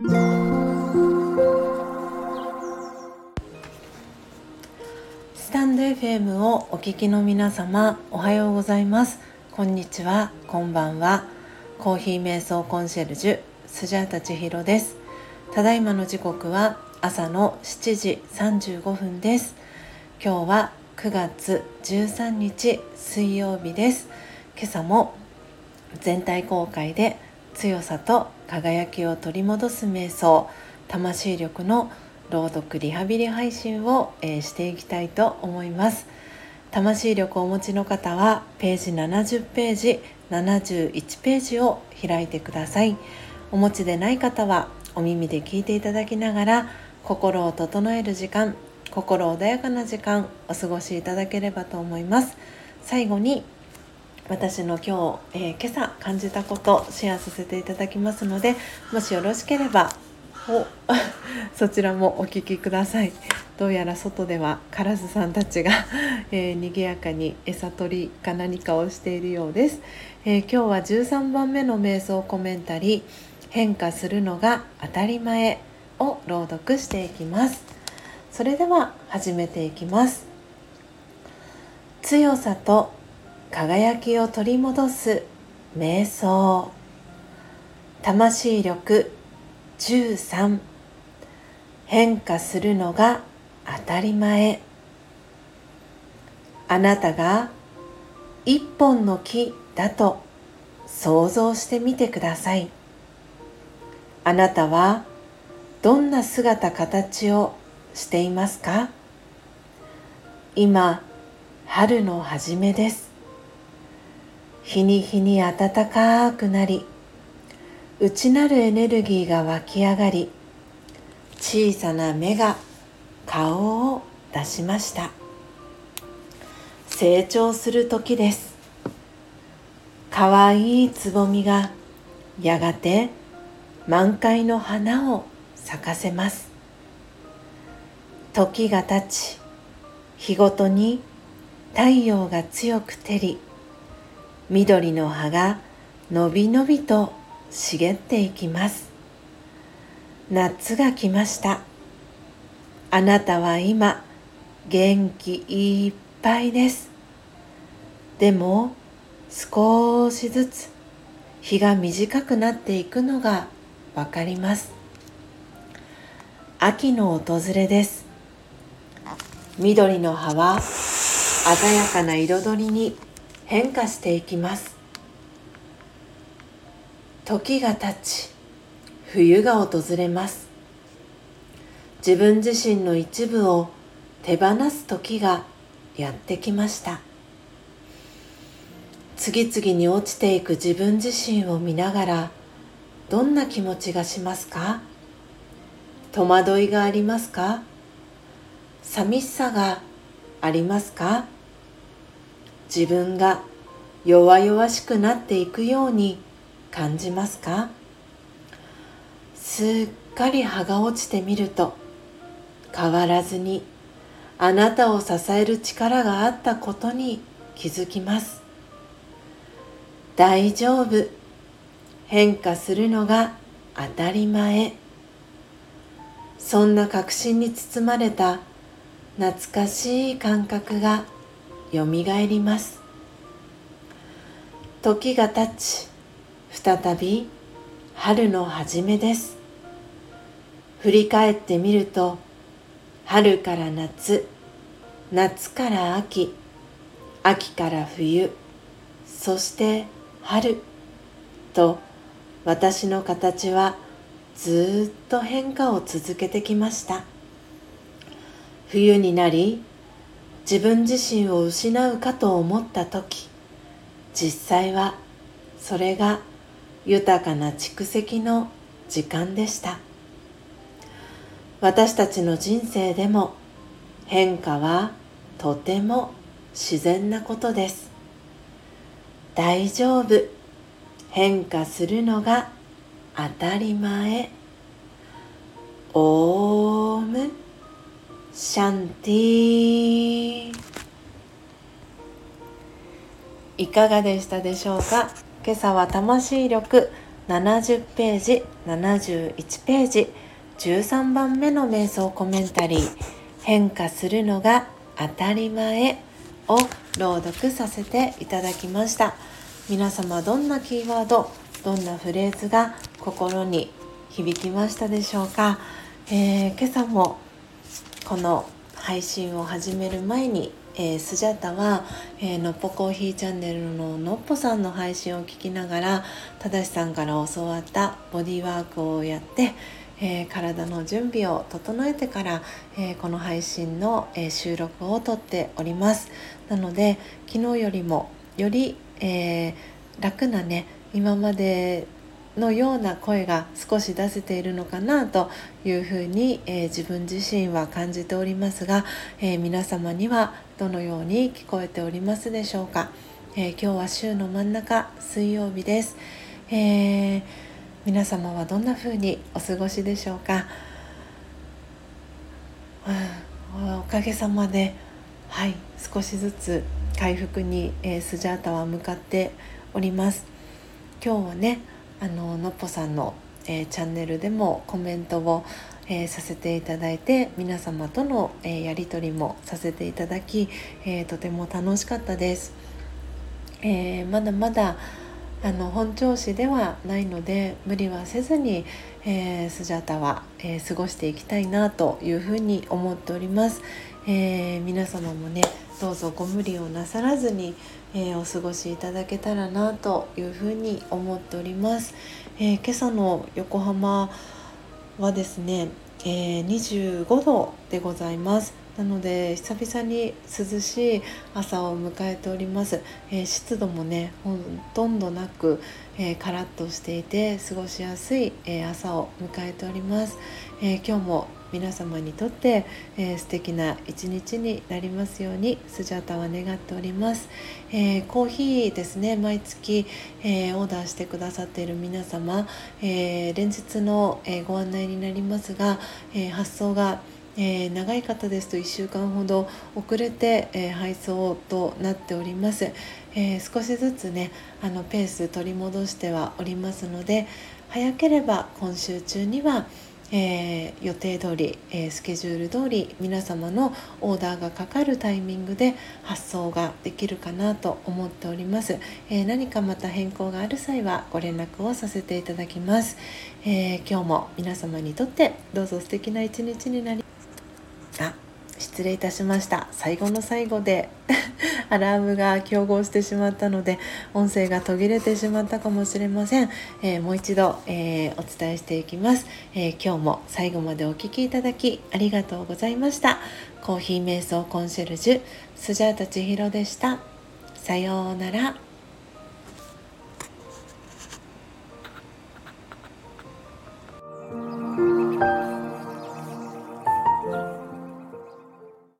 スタンド FM をお聞きの皆様おはようございます。こんにちはこんばんは。コーヒー瞑想コンシェルジュスジャータ千尋です。ただいまの時刻は朝の7時35分です。今日は9月13日水曜日です。今朝も全体公開で強さと輝きを取り戻す瞑想魂力の朗読リハビリ配信を、え、していきたいと思います。魂力をお持ちの方はページ70ページ71ページを開いてください。お持ちでない方はお耳で聞いていただきながら心を整える時間心穏やかな時間お過ごしいただければと思います。最後に私の今日、えー、今朝感じたことシェアさせていただきますのでもしよろしければお。そちらもお聞きください。どうやら外ではカラスさんたちが、えー、賑やかに餌取りか何かをしているようです、えー、今日は13番目の瞑想コメンタリー変化するのが当たり前を朗読していきます。それでは始めていきます。強さと輝きを取り戻す瞑想。魂力13変化するのが当たり前。あなたが一本の木だと想像してみてください。あなたはどんな姿形をしていますか？今春の初めです。日に日に暖かくなり内なるエネルギーが湧き上がり小さな芽が顔を出しました。成長する時です。かわいいつぼみがやがて満開の花を咲かせます。時が経ち日ごとに太陽が強く照り緑の葉がのびのびと茂っていきます。夏が来ました。あなたは今元気いっぱいです。でも少しずつ日が短くなっていくのがわかります。秋の訪れです。緑の葉は鮮やかな彩りに変化していきます。時が経ち冬が訪れます。自分自身の一部を手放す時がやってきました。次々に落ちていく自分自身を見ながらどんな気持ちがしますか？戸惑いがありますか？寂しさがありますか？自分が弱々しくなっていくように感じますか？すっかり葉が落ちてみると変わらずにあなたを支える力があったことに気づきます。大丈夫。変化するのが当たり前。そんな確信に包まれた懐かしい感覚がよみがえります。時が経ち再び春の初めです。振り返ってみると春から夏夏から秋秋から冬そして春と私の形はずっと変化を続けてきました。冬になり自分自身を失うかと思った時実際はそれが豊かな蓄積の時間でした。私たちの人生でも変化はとても自然なことです。大丈夫。変化するのが当たり前。オーム。シャンティー。いかがでしたでしょうか？今朝は魂力70ページ71ページ13番目の瞑想コメンタリー「変化するのが当たり前」を朗読させていただきました。皆様どんなキーワードどんなフレーズが心に響きましたでしょうか、えー、今朝もこの配信を始める前にえー、スジャタは、えー、のっぽコーヒーチャンネルののっぽさんの配信を聞きながらただしさんから教わったボディワークをやって、えー、体の準備を整えてから、えこの配信の、え収録をとっております。なので昨日よりもより、え楽なね今までのような声が少し出せているのかなというふうに、えー、自分自身は感じておりますが、えー、皆様にはどのように聞こえておりますでしょうか、えー、今日は週の真ん中水曜日です、え皆様はどんなふうにお過ごしでしょうか、うん、おかげさまではい少しずつ回復に、えスジャータは向かっております。今日はねあののっぽさんの、えー、チャンネルでもコメントを、えー、させていただいて皆様との、えー、やり取りもさせていただき、えとても楽しかったです。えまだまだあの本調子ではないので無理はせずに、えー、スジャタは、え過ごしていきたいなというふうに思っております。え皆様もねどうぞご無理をなさらずに、えー、お過ごしいただけたらなというふうに思っております、えー、今朝の横浜はですね、えー、25度でございます。なので久々に涼しい朝を迎えております、え湿度もねほとんどなく、えカラッとしていて過ごしやすい、え朝を迎えております、え今日も皆様にとって、えー、素敵な一日になりますようにスジャタは願っております、えー、コーヒーですね毎月、えー、オーダーしてくださっている皆様、えー、連日の、えご案内になりますが、え発送がえー、長い方ですと1週間ほど遅れて、えー、配送となっております、えー、少しずつねあのペース取り戻してはおりますので早ければ今週中にはえー、予定通り、えー、スケジュール通り皆様のオーダーがかかるタイミングで発送ができるかなと思っております、えー、何かまた変更がある際はご連絡をさせていただきます、え今日も皆様にとってどうぞ素敵な一日になりあ失礼いたしました。最後の最後で アラームが競合してしまったので音声が途切れてしまったかもしれません、えー、もう一度、えー、お伝えしていきます、えー、今日も最後までお聴きいただきありがとうございました。コーヒー瞑想コンシェルジュスジャータ千尋でした。さようなら。